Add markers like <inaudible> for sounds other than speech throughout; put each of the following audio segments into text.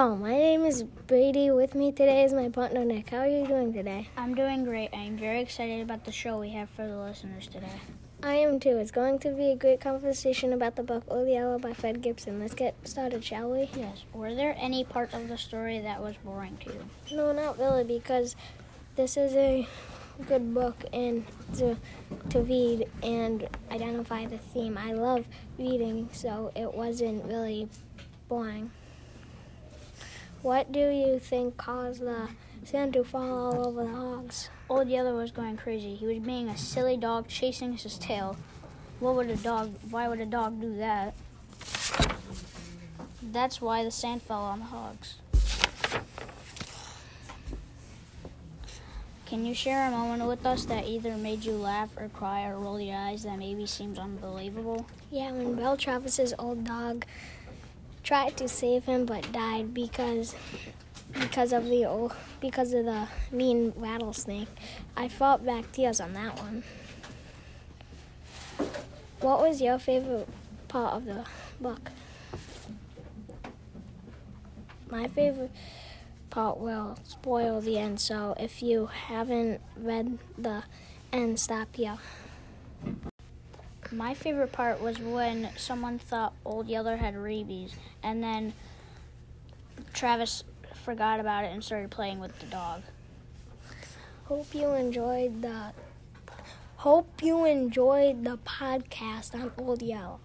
Hello, my name is Brady. With me today is my partner Nick. How are you doing today? I'm doing great. I'm very excited about the show we have for the listeners today. I am too. It's going to be a great conversation about the book Old Yeller by Fred Gipson. Let's get started, shall we? Yes. Were there any part of the story that was boring to you? No, not really, because this is a good book and to to read and identify the theme. I love reading, so it wasn't really boring. What do you think caused the sand to fall all over the hogs? Old Yeller was going crazy. He was being a silly dog chasing his tail. What would a dog why would a dog do that? That's why the sand fell on the hogs. Can you share a moment with us that either made you laugh or cry or roll your eyes that maybe seems unbelievable? Yeah, when Belle Travis's old dog tried to save him but died because because of the old, because of the mean rattlesnake. I fought back tears on that one. What was your favorite part of the book? My favorite part will spoil the end, so if you haven't read the end, stop here. My favorite part was when someone thought Old Yeller had rabies, and then Travis forgot about it and started playing with the dog. Hope you enjoyed the Hope you enjoyed the podcast on Old Yeller.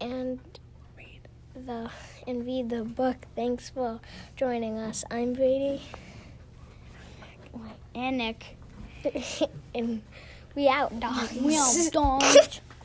And read the and read the book. Thanks for joining us. I'm Brady. And Nick. <laughs> and we out dogs. We out dogs. <laughs>